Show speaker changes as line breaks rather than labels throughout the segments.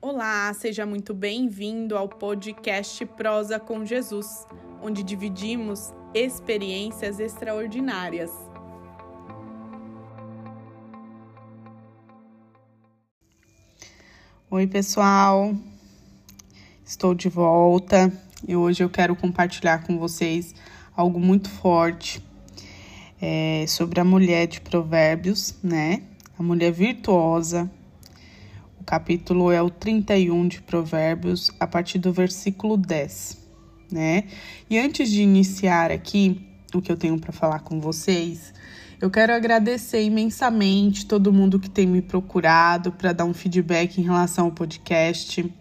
Olá, seja muito bem-vindo ao podcast Prosa com Jesus, onde dividimos experiências extraordinárias. Oi, pessoal, estou de volta e hoje eu quero compartilhar com vocês algo muito forte é, sobre a mulher de Provérbios, né? A mulher virtuosa. Capítulo é o 31 de Provérbios, a partir do versículo 10, né? E antes de iniciar aqui o que eu tenho para falar com vocês, eu quero agradecer imensamente todo mundo que tem me procurado para dar um feedback em relação ao podcast,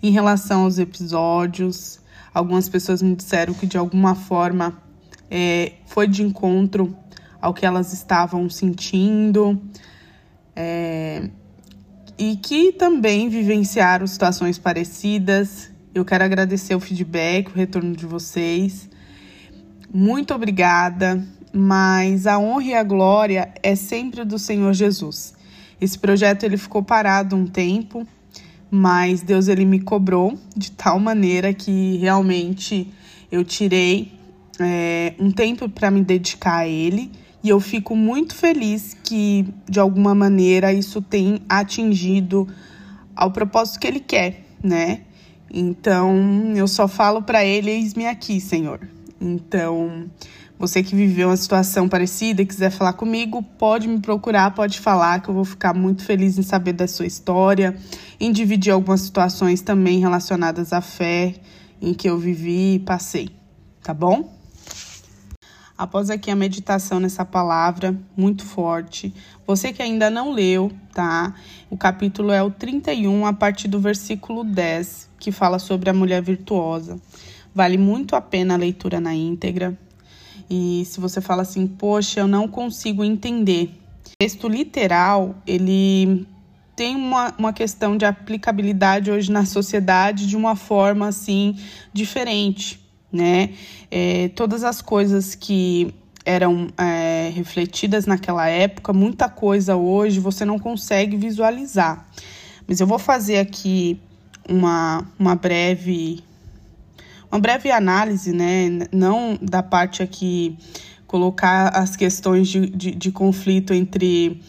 em relação aos episódios. Algumas pessoas me disseram que de alguma forma é, foi de encontro ao que elas estavam sentindo é, e que também vivenciaram situações parecidas. Eu quero agradecer o feedback, o retorno de vocês. Muito obrigada, mas a honra e a glória é sempre do Senhor Jesus. Esse projeto ele ficou parado um tempo, mas Deus ele me cobrou de tal maneira que realmente eu tirei é, um tempo para me dedicar a ele e eu fico muito feliz que, de alguma maneira, isso tem atingido ao propósito que ele quer, né? Então, eu só falo para ele: eis-me aqui, Senhor. Então, você que viveu uma situação parecida e quiser falar comigo, pode me procurar, pode falar, que eu vou ficar muito feliz em saber da sua história, em dividir algumas situações também relacionadas à fé em que eu vivi e passei, tá bom? Após aqui a meditação nessa palavra muito forte. Você que ainda não leu, tá? O capítulo é o 31, a partir do versículo 10, que fala sobre a mulher virtuosa. Vale muito a pena a leitura na íntegra. E se você fala assim, poxa, eu não consigo entender. O texto literal, ele tem uma, uma questão de aplicabilidade hoje na sociedade de uma forma assim diferente né? É, todas as coisas que eram é, refletidas naquela época, muita coisa hoje você não consegue visualizar. Mas eu vou fazer aqui uma, uma breve uma breve análise, né? Não da parte aqui colocar as questões de, de, de conflito entre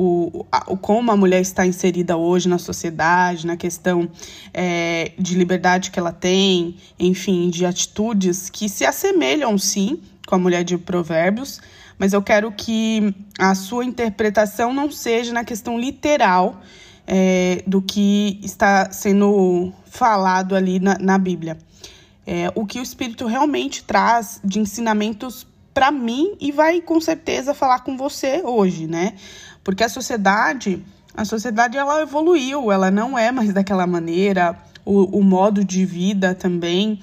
o, o, como a mulher está inserida hoje na sociedade, na questão é, de liberdade que ela tem, enfim, de atitudes que se assemelham sim com a mulher de Provérbios, mas eu quero que a sua interpretação não seja na questão literal é, do que está sendo falado ali na, na Bíblia. É, o que o Espírito realmente traz de ensinamentos para mim e vai com certeza falar com você hoje, né? Porque a sociedade, a sociedade ela evoluiu, ela não é mais daquela maneira, o, o modo de vida também.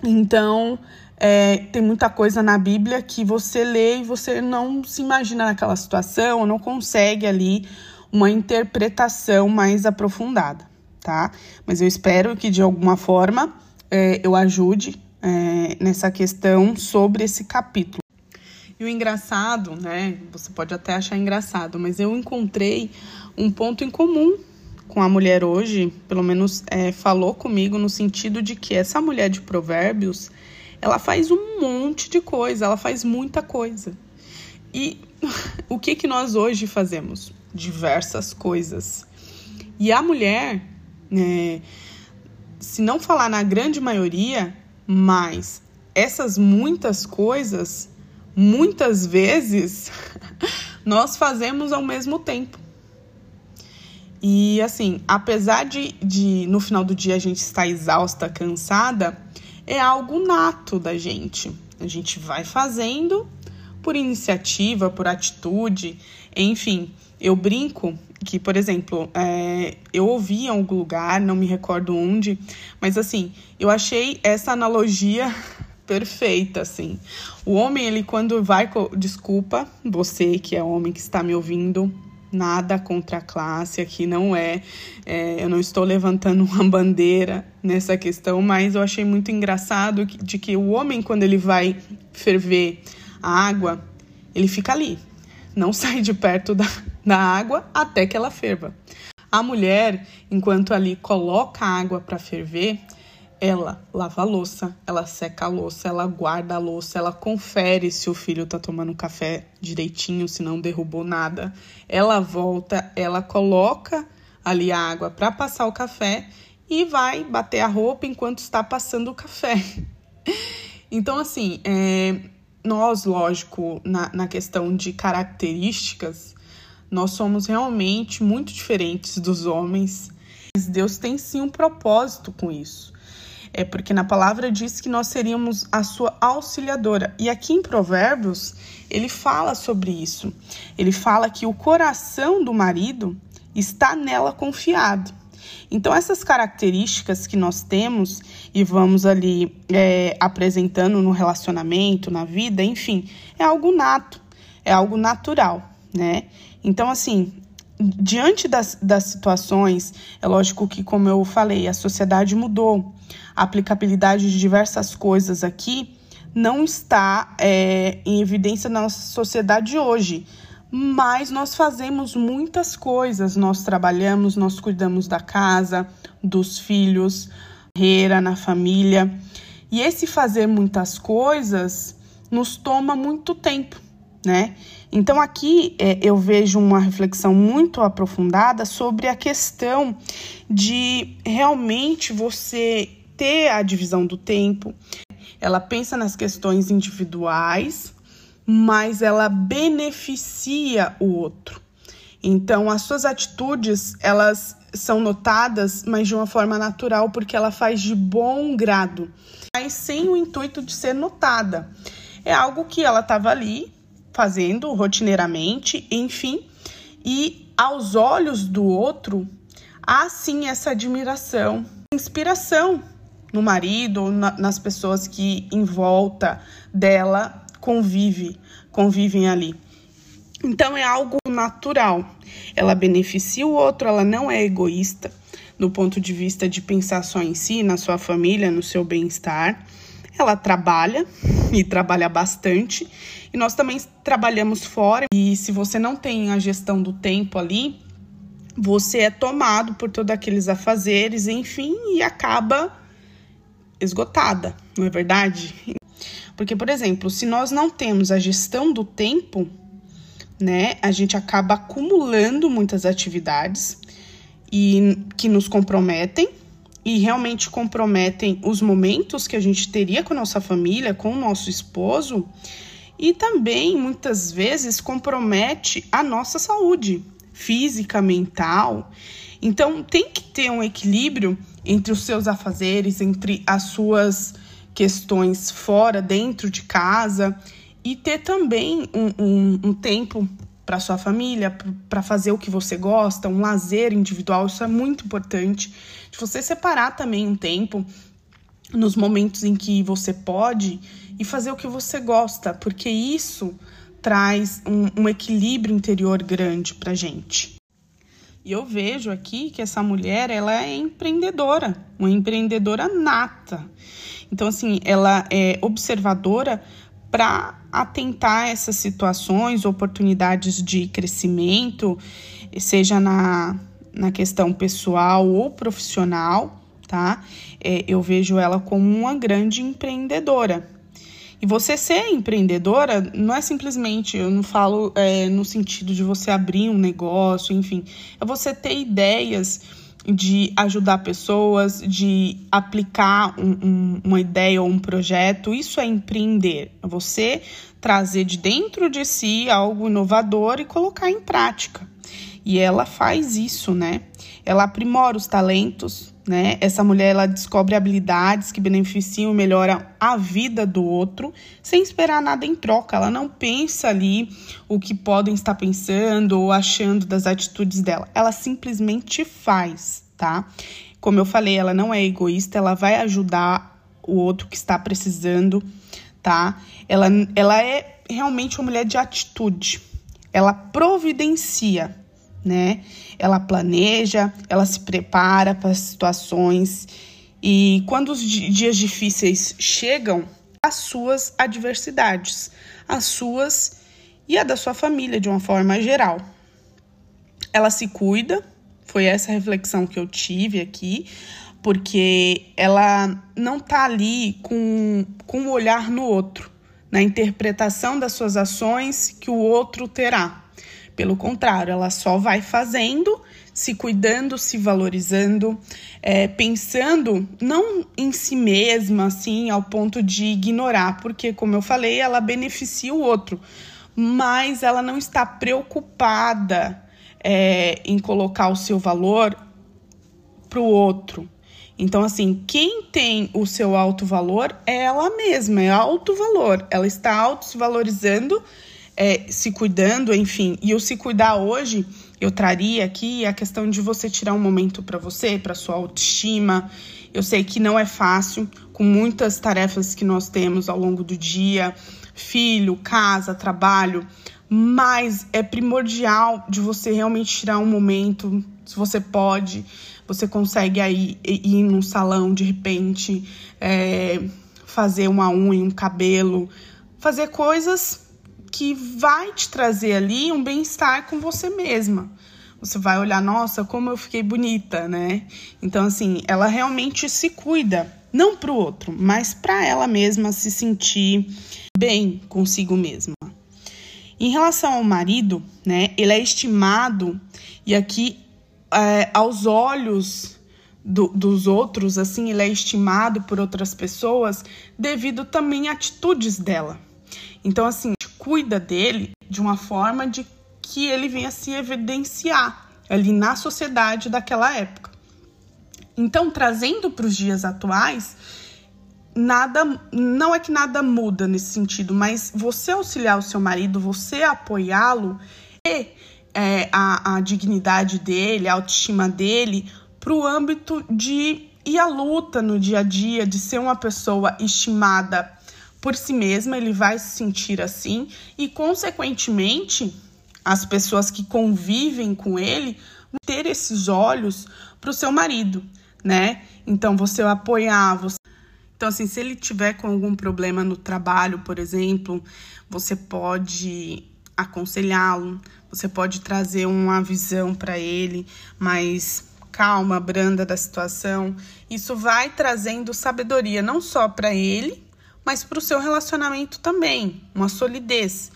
Então, é, tem muita coisa na Bíblia que você lê e você não se imagina naquela situação, não consegue ali uma interpretação mais aprofundada, tá? Mas eu espero que de alguma forma é, eu ajude é, nessa questão sobre esse capítulo. E o engraçado, né? Você pode até achar engraçado, mas eu encontrei um ponto em comum com a mulher hoje, pelo menos é, falou comigo no sentido de que essa mulher de provérbios, ela faz um monte de coisa, ela faz muita coisa. E o que que nós hoje fazemos? Diversas coisas. E a mulher, é, se não falar na grande maioria, mas essas muitas coisas muitas vezes nós fazemos ao mesmo tempo. E assim, apesar de, de no final do dia a gente estar exausta, cansada, é algo nato da gente. A gente vai fazendo por iniciativa, por atitude, enfim. Eu brinco que, por exemplo, é, eu ouvi em algum lugar, não me recordo onde, mas assim, eu achei essa analogia perfeita, assim. O homem, ele quando vai. Desculpa, você que é homem que está me ouvindo, nada contra a classe aqui, não é, é, Eu não estou levantando uma bandeira nessa questão, mas eu achei muito engraçado de que o homem, quando ele vai ferver a água, ele fica ali, não sai de perto da, da água até que ela ferva. A mulher, enquanto ali coloca a água para ferver, ela lava a louça, ela seca a louça, ela guarda a louça, ela confere se o filho tá tomando café direitinho, se não derrubou nada. Ela volta, ela coloca ali a água para passar o café e vai bater a roupa enquanto está passando o café. Então, assim, é, nós, lógico, na, na questão de características, nós somos realmente muito diferentes dos homens, Deus tem sim um propósito com isso. É porque na palavra diz que nós seríamos a sua auxiliadora. E aqui em Provérbios, ele fala sobre isso. Ele fala que o coração do marido está nela confiado. Então, essas características que nós temos e vamos ali é, apresentando no relacionamento, na vida, enfim, é algo nato, é algo natural, né? Então, assim, diante das, das situações, é lógico que, como eu falei, a sociedade mudou, a aplicabilidade de diversas coisas aqui não está é, em evidência na nossa sociedade hoje mas nós fazemos muitas coisas. Nós trabalhamos, nós cuidamos da casa, dos filhos, carreira, na família. E esse fazer muitas coisas nos toma muito tempo, né? Então aqui é, eu vejo uma reflexão muito aprofundada sobre a questão de realmente você ter a divisão do tempo. Ela pensa nas questões individuais, mas ela beneficia o outro. Então, as suas atitudes, elas são notadas, mas de uma forma natural, porque ela faz de bom grado, mas sem o intuito de ser notada. É algo que ela estava ali fazendo rotineiramente, enfim, e aos olhos do outro, há sim essa admiração, inspiração no marido, na, nas pessoas que em volta dela convive, convivem ali. Então é algo natural. Ela beneficia o outro, ela não é egoísta no ponto de vista de pensar só em si, na sua família, no seu bem-estar. Ela trabalha e trabalha bastante. E nós também trabalhamos fora. E se você não tem a gestão do tempo ali, você é tomado por todos aqueles afazeres, enfim, e acaba esgotada, não é verdade? Porque, por exemplo, se nós não temos a gestão do tempo, né, a gente acaba acumulando muitas atividades e que nos comprometem e realmente comprometem os momentos que a gente teria com nossa família, com o nosso esposo, e também muitas vezes compromete a nossa saúde física, mental. Então tem que ter um equilíbrio entre os seus afazeres, entre as suas questões fora, dentro de casa e ter também um, um, um tempo para sua família, para fazer o que você gosta, um lazer individual, isso é muito importante. De você separar também um tempo nos momentos em que você pode e fazer o que você gosta, porque isso traz um, um equilíbrio interior grande para gente. E eu vejo aqui que essa mulher ela é empreendedora, uma empreendedora nata. Então, assim, ela é observadora para atentar essas situações, oportunidades de crescimento, seja na, na questão pessoal ou profissional, tá? É, eu vejo ela como uma grande empreendedora. E você ser empreendedora não é simplesmente, eu não falo é, no sentido de você abrir um negócio, enfim, é você ter ideias de ajudar pessoas, de aplicar um, um, uma ideia ou um projeto. Isso é empreender. Você trazer de dentro de si algo inovador e colocar em prática. E ela faz isso, né? Ela aprimora os talentos, né? Essa mulher ela descobre habilidades que beneficiam e melhoram a vida do outro, sem esperar nada em troca. Ela não pensa ali o que podem estar pensando ou achando das atitudes dela. Ela simplesmente faz, tá? Como eu falei, ela não é egoísta, ela vai ajudar o outro que está precisando, tá? Ela, ela é realmente uma mulher de atitude. Ela providencia né? Ela planeja, ela se prepara para as situações e quando os dias difíceis chegam, as suas adversidades, as suas e a da sua família de uma forma geral. Ela se cuida, Foi essa reflexão que eu tive aqui, porque ela não tá ali com, com o olhar no outro, na interpretação das suas ações que o outro terá. Pelo contrário, ela só vai fazendo, se cuidando, se valorizando, é, pensando não em si mesma, assim, ao ponto de ignorar, porque, como eu falei, ela beneficia o outro, mas ela não está preocupada é, em colocar o seu valor para o outro. Então, assim, quem tem o seu alto valor é ela mesma, é alto valor. Ela está auto se valorizando, é, se cuidando, enfim. E o se cuidar hoje, eu traria aqui a questão de você tirar um momento para você, para sua autoestima. Eu sei que não é fácil, com muitas tarefas que nós temos ao longo do dia, filho, casa, trabalho, mas é primordial de você realmente tirar um momento, se você pode, você consegue aí ir num salão de repente, é, fazer uma unha, um cabelo, fazer coisas que vai te trazer ali um bem-estar com você mesma. Você vai olhar, nossa, como eu fiquei bonita, né? Então, assim, ela realmente se cuida, não para o outro, mas para ela mesma se sentir bem consigo mesma. Em relação ao marido, né, ele é estimado, e aqui é, aos olhos do, dos outros, assim, ele é estimado por outras pessoas devido também a atitudes dela. Então, assim, cuida dele de uma forma de que ele venha se evidenciar ali na sociedade daquela época. Então, trazendo para os dias atuais, nada, não é que nada muda nesse sentido, mas você auxiliar o seu marido, você apoiá-lo e é, a, a dignidade dele, a autoestima dele, para o âmbito de ir à luta no dia a dia, de ser uma pessoa estimada por si mesma, ele vai se sentir assim e, consequentemente, as pessoas que convivem com ele ter esses olhos para o seu marido, né? Então, você apoiar, você então, assim, se ele tiver com algum problema no trabalho, por exemplo, você pode aconselhá-lo, você pode trazer uma visão para ele mais calma, branda da situação. Isso vai trazendo sabedoria não só para ele, mas para o seu relacionamento também, uma solidez.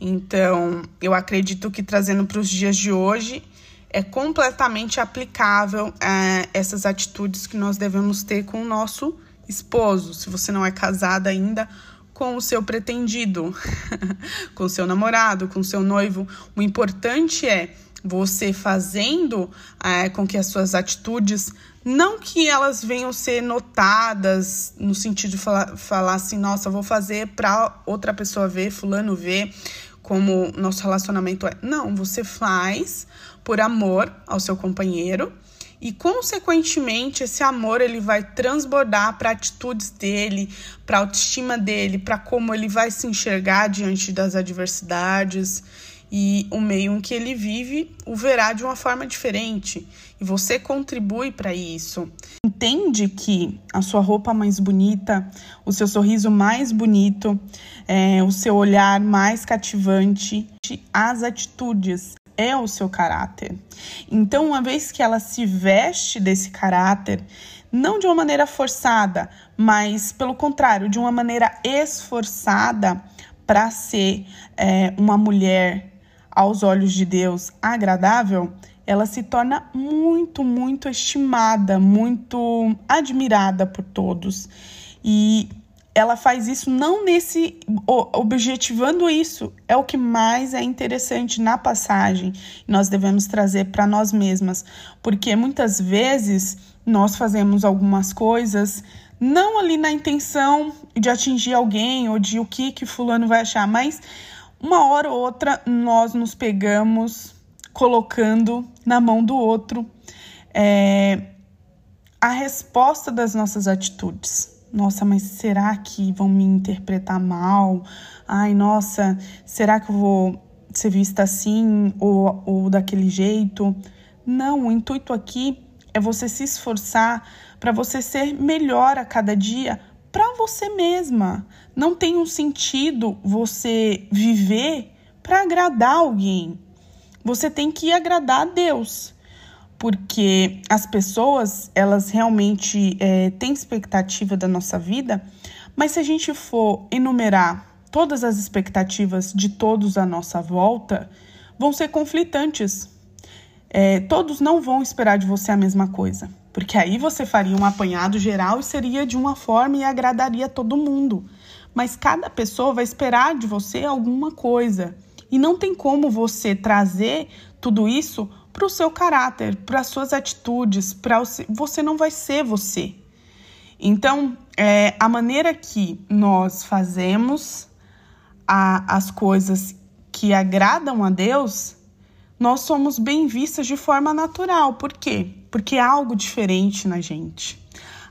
Então, eu acredito que trazendo para os dias de hoje é completamente aplicável é, essas atitudes que nós devemos ter com o nosso esposo, se você não é casada ainda, com o seu pretendido, com o seu namorado, com o seu noivo. O importante é você fazendo é, com que as suas atitudes, não que elas venham ser notadas, no sentido de falar, falar assim, nossa, vou fazer para outra pessoa ver, fulano ver como nosso relacionamento é. Não, você faz por amor ao seu companheiro e consequentemente esse amor ele vai transbordar para atitudes dele, para autoestima dele, para como ele vai se enxergar diante das adversidades e o meio em que ele vive o verá de uma forma diferente e você contribui para isso. Entende que a sua roupa mais bonita, o seu sorriso mais bonito, é, o seu olhar mais cativante, as atitudes é o seu caráter. Então, uma vez que ela se veste desse caráter, não de uma maneira forçada, mas pelo contrário, de uma maneira esforçada para ser é, uma mulher aos olhos de Deus agradável, ela se torna muito, muito estimada, muito admirada por todos. E ela faz isso não nesse objetivando isso é o que mais é interessante na passagem nós devemos trazer para nós mesmas porque muitas vezes nós fazemos algumas coisas não ali na intenção de atingir alguém ou de o que que fulano vai achar mas uma hora ou outra nós nos pegamos colocando na mão do outro é, a resposta das nossas atitudes nossa, mas será que vão me interpretar mal? Ai, nossa, será que eu vou ser vista assim ou, ou daquele jeito? Não, o intuito aqui é você se esforçar para você ser melhor a cada dia para você mesma. Não tem um sentido você viver para agradar alguém. Você tem que agradar a Deus porque as pessoas elas realmente é, têm expectativa da nossa vida, mas se a gente for enumerar todas as expectativas de todos à nossa volta, vão ser conflitantes. É, todos não vão esperar de você a mesma coisa, porque aí você faria um apanhado geral e seria de uma forma e agradaria todo mundo. Mas cada pessoa vai esperar de você alguma coisa. E não tem como você trazer tudo isso para o seu caráter, para as suas atitudes, para você não vai ser você. Então, é, a maneira que nós fazemos a, as coisas que agradam a Deus, nós somos bem vistas de forma natural. Por quê? Porque há algo diferente na gente,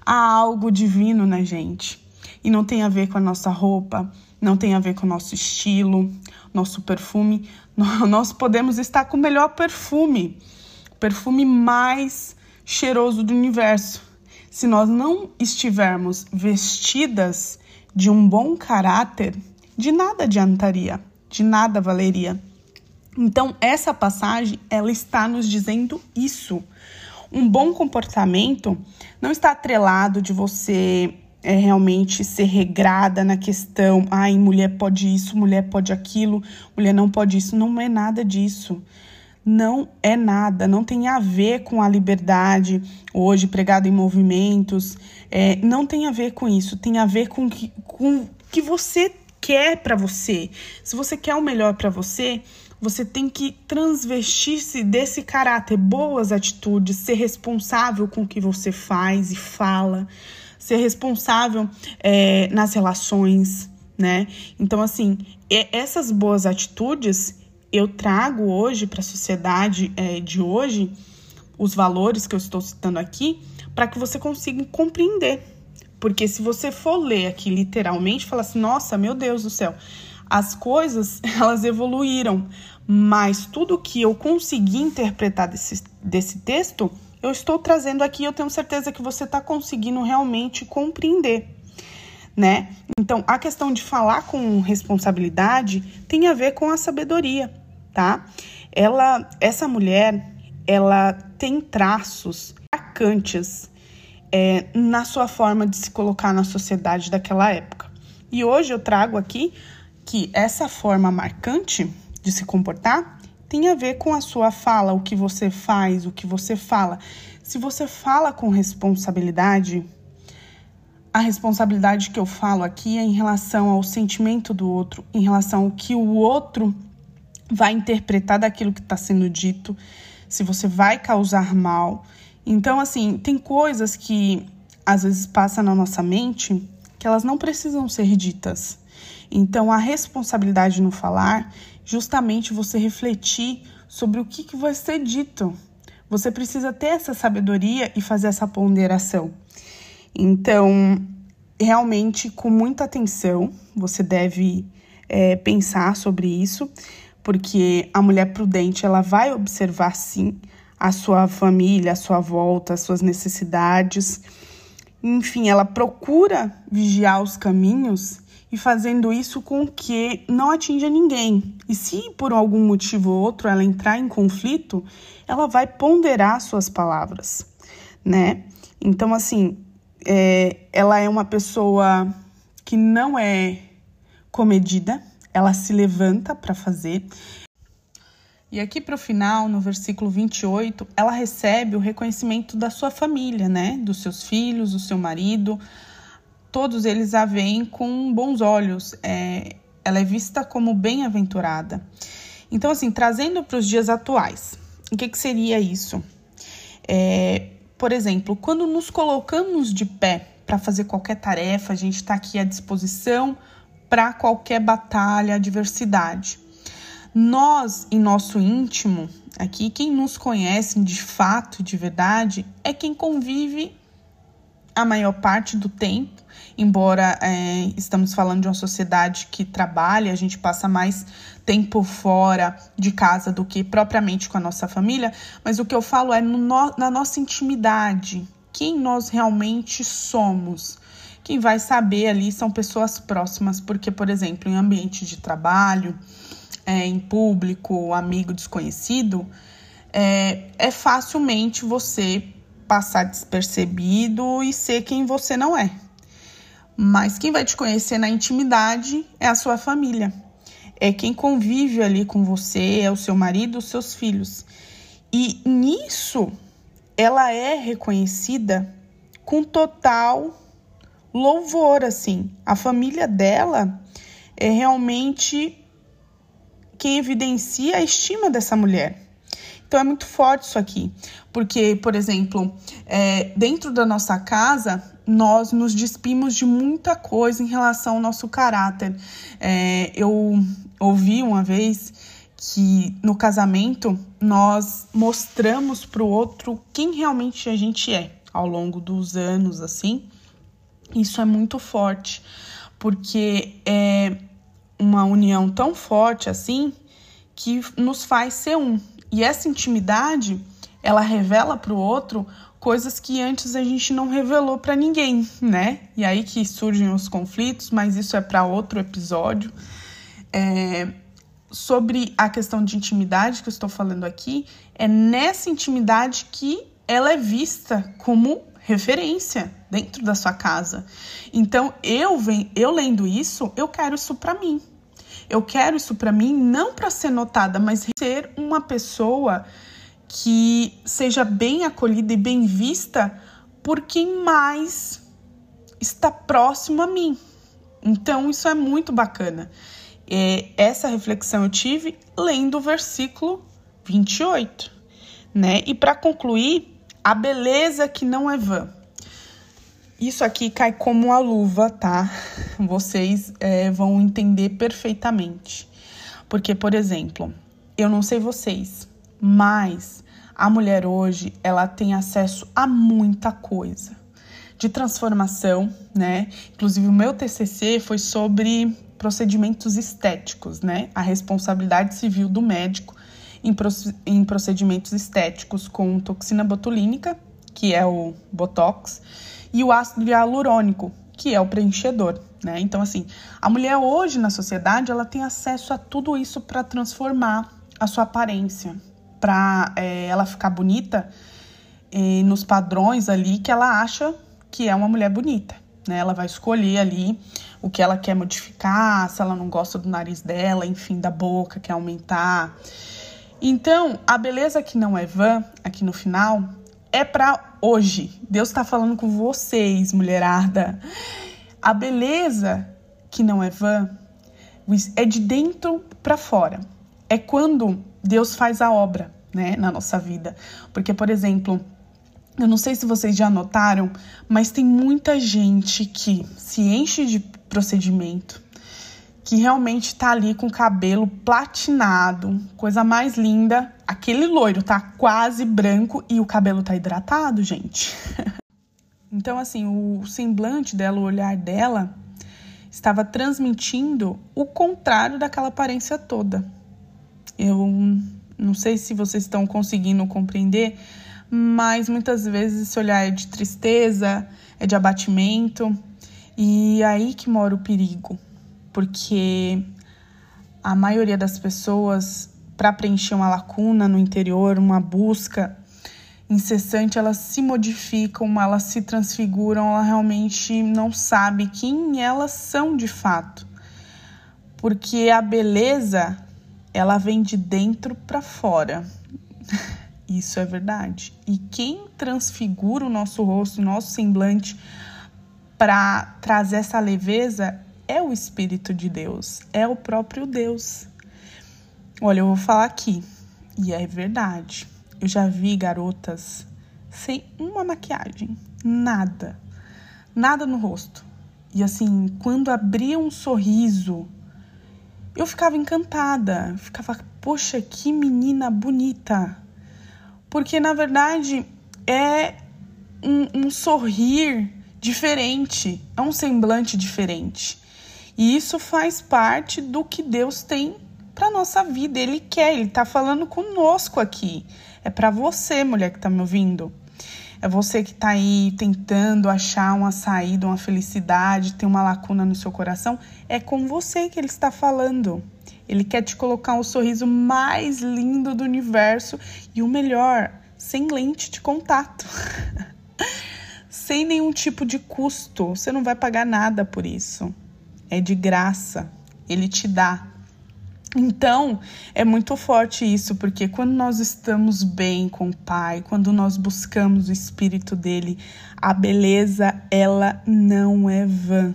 há algo divino na gente. E não tem a ver com a nossa roupa, não tem a ver com o nosso estilo, nosso perfume. Nós podemos estar com o melhor perfume, o perfume mais cheiroso do universo. Se nós não estivermos vestidas de um bom caráter, de nada adiantaria, de nada valeria. Então, essa passagem, ela está nos dizendo isso. Um bom comportamento não está atrelado de você é, realmente ser regrada na questão, ai, mulher pode isso, mulher pode aquilo, mulher não pode isso. Não é nada disso. Não é nada, não tem a ver com a liberdade hoje pregada em movimentos, é, não tem a ver com isso, tem a ver com que, com que você quer para você. Se você quer o melhor para você, você tem que transvestir-se desse caráter, boas atitudes, ser responsável com o que você faz e fala ser responsável é, nas relações, né? Então, assim, essas boas atitudes eu trago hoje para a sociedade é, de hoje, os valores que eu estou citando aqui, para que você consiga compreender. Porque se você for ler aqui literalmente, fala assim: nossa, meu Deus do céu, as coisas elas evoluíram, mas tudo que eu consegui interpretar desse, desse texto eu estou trazendo aqui, eu tenho certeza que você está conseguindo realmente compreender, né? Então, a questão de falar com responsabilidade tem a ver com a sabedoria, tá? Ela, essa mulher, ela tem traços marcantes é, na sua forma de se colocar na sociedade daquela época. E hoje eu trago aqui que essa forma marcante de se comportar tem a ver com a sua fala, o que você faz, o que você fala. Se você fala com responsabilidade, a responsabilidade que eu falo aqui é em relação ao sentimento do outro, em relação ao que o outro vai interpretar daquilo que está sendo dito, se você vai causar mal. Então, assim, tem coisas que às vezes passam na nossa mente que elas não precisam ser ditas. Então, a responsabilidade no falar justamente você refletir sobre o que, que vai ser dito. Você precisa ter essa sabedoria e fazer essa ponderação. Então, realmente, com muita atenção, você deve é, pensar sobre isso, porque a mulher prudente ela vai observar sim a sua família, a sua volta, as suas necessidades. Enfim, ela procura vigiar os caminhos e fazendo isso com que não atinja ninguém. E se por algum motivo ou outro ela entrar em conflito, ela vai ponderar suas palavras, né? Então, assim, é, ela é uma pessoa que não é comedida, ela se levanta para fazer. E aqui para o final, no versículo 28, ela recebe o reconhecimento da sua família, né? Dos seus filhos, do seu marido, todos eles a veem com bons olhos. É, ela é vista como bem-aventurada. Então, assim, trazendo para os dias atuais, o que, que seria isso? É, por exemplo, quando nos colocamos de pé para fazer qualquer tarefa, a gente está aqui à disposição para qualquer batalha, adversidade. Nós, em nosso íntimo, aqui, quem nos conhece de fato, de verdade, é quem convive a maior parte do tempo embora é, estamos falando de uma sociedade que trabalha, a gente passa mais tempo fora de casa do que propriamente com a nossa família, mas o que eu falo é no, na nossa intimidade, quem nós realmente somos. Quem vai saber ali são pessoas próximas, porque, por exemplo, em ambiente de trabalho, é, em público, amigo desconhecido, é, é facilmente você passar despercebido e ser quem você não é. Mas quem vai te conhecer na intimidade é a sua família. É quem convive ali com você, é o seu marido, os seus filhos. E nisso ela é reconhecida com total louvor, assim. A família dela é realmente quem evidencia a estima dessa mulher. Então é muito forte isso aqui, porque, por exemplo, é, dentro da nossa casa, nós nos despimos de muita coisa em relação ao nosso caráter. É, eu ouvi uma vez que no casamento nós mostramos para o outro quem realmente a gente é ao longo dos anos, assim. Isso é muito forte, porque é uma união tão forte assim que nos faz ser um. E essa intimidade, ela revela para o outro coisas que antes a gente não revelou para ninguém, né? E aí que surgem os conflitos, mas isso é para outro episódio. É, sobre a questão de intimidade que eu estou falando aqui, é nessa intimidade que ela é vista como referência dentro da sua casa. Então, eu, eu lendo isso, eu quero isso para mim. Eu quero isso para mim não para ser notada, mas ser uma pessoa que seja bem acolhida e bem vista por quem mais está próximo a mim. Então, isso é muito bacana. É, essa reflexão eu tive lendo o versículo 28, né? E para concluir, a beleza que não é vã. Isso aqui cai como uma luva, tá? Vocês é, vão entender perfeitamente. Porque, por exemplo, eu não sei vocês, mas a mulher hoje ela tem acesso a muita coisa de transformação, né? Inclusive o meu TCC foi sobre procedimentos estéticos, né? A responsabilidade civil do médico em, procedimentos estéticos com toxina botulínica, que é o botox, e o ácido hialurônico, que é o preenchedor, né? Então, assim, a mulher hoje na sociedade ela tem acesso a tudo isso para transformar a sua aparência, para é, ela ficar bonita é, nos padrões ali que ela acha que é uma mulher bonita, né? Ela vai escolher ali o que ela quer modificar, se ela não gosta do nariz dela, enfim, da boca, quer aumentar. Então, a beleza que não é vã, aqui no final, é para hoje. Deus está falando com vocês, mulherada. A beleza que não é vã é de dentro para fora. É quando Deus faz a obra, né, na nossa vida. Porque, por exemplo, eu não sei se vocês já notaram, mas tem muita gente que se enche de procedimento, que realmente tá ali com cabelo platinado, coisa mais linda. Aquele loiro tá quase branco e o cabelo tá hidratado, gente. então, assim, o semblante dela, o olhar dela, estava transmitindo o contrário daquela aparência toda. Eu não sei se vocês estão conseguindo compreender, mas muitas vezes esse olhar é de tristeza, é de abatimento, e é aí que mora o perigo porque a maioria das pessoas, para preencher uma lacuna no interior, uma busca incessante, elas se modificam, elas se transfiguram, ela realmente não sabe quem elas são de fato. Porque a beleza, ela vem de dentro para fora. Isso é verdade. E quem transfigura o nosso rosto, o nosso semblante para trazer essa leveza é o Espírito de Deus, é o próprio Deus. Olha, eu vou falar aqui, e é verdade. Eu já vi garotas sem uma maquiagem, nada, nada no rosto. E assim, quando abria um sorriso, eu ficava encantada, ficava, poxa, que menina bonita. Porque na verdade é um, um sorrir diferente, é um semblante diferente. E isso faz parte do que Deus tem para nossa vida. Ele quer, ele está falando conosco aqui. É para você, mulher que está me ouvindo. É você que está aí tentando achar uma saída, uma felicidade, tem uma lacuna no seu coração. É com você que ele está falando. Ele quer te colocar o sorriso mais lindo do universo e o melhor, sem lente de contato. sem nenhum tipo de custo. Você não vai pagar nada por isso. É de graça. Ele te dá. Então, é muito forte isso, porque quando nós estamos bem com o Pai, quando nós buscamos o Espírito dele, a beleza, ela não é vã.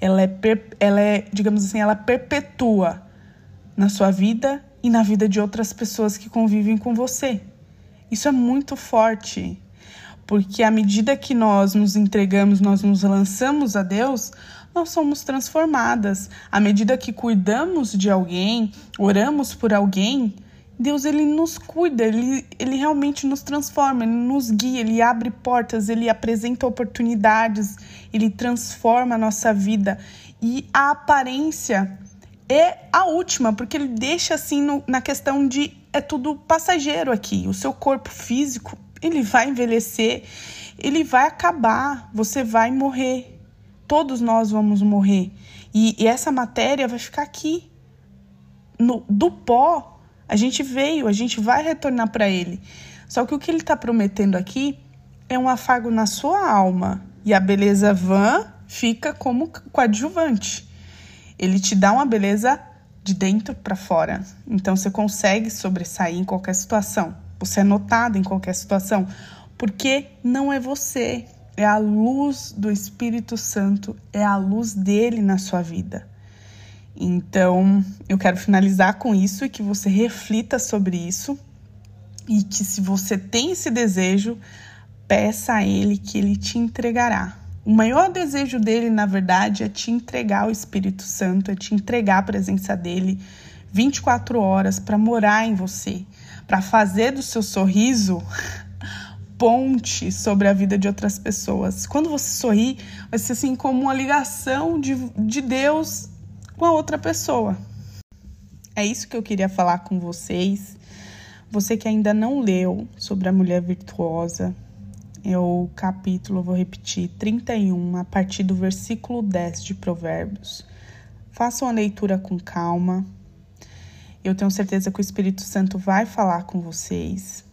Ela é, ela é, digamos assim, ela perpetua na sua vida e na vida de outras pessoas que convivem com você. Isso é muito forte, porque à medida que nós nos entregamos, nós nos lançamos a Deus, nós somos transformadas. À medida que cuidamos de alguém, oramos por alguém, Deus ele nos cuida, ele, ele realmente nos transforma, ele nos guia, ele abre portas, ele apresenta oportunidades, ele transforma a nossa vida. E a aparência é a última, porque ele deixa assim no, na questão de é tudo passageiro aqui. O seu corpo físico, ele vai envelhecer, ele vai acabar, você vai morrer todos nós vamos morrer. E, e essa matéria vai ficar aqui. No, do pó, a gente veio, a gente vai retornar para ele. Só que o que ele está prometendo aqui é um afago na sua alma. E a beleza vã fica como coadjuvante. Ele te dá uma beleza de dentro para fora. Então você consegue sobressair em qualquer situação. Você é notado em qualquer situação. Porque não é você, é a luz do Espírito Santo, é a luz dele na sua vida. Então, eu quero finalizar com isso e que você reflita sobre isso e que se você tem esse desejo, peça a ele que ele te entregará. O maior desejo dele, na verdade, é te entregar o Espírito Santo, é te entregar a presença dele 24 horas para morar em você, para fazer do seu sorriso ponte sobre a vida de outras pessoas. Quando você sorri, vai ser assim como uma ligação de, de Deus com a outra pessoa. É isso que eu queria falar com vocês. Você que ainda não leu sobre a mulher virtuosa, é o capítulo, vou repetir, 31, a partir do versículo 10 de Provérbios. Façam a leitura com calma. Eu tenho certeza que o Espírito Santo vai falar com vocês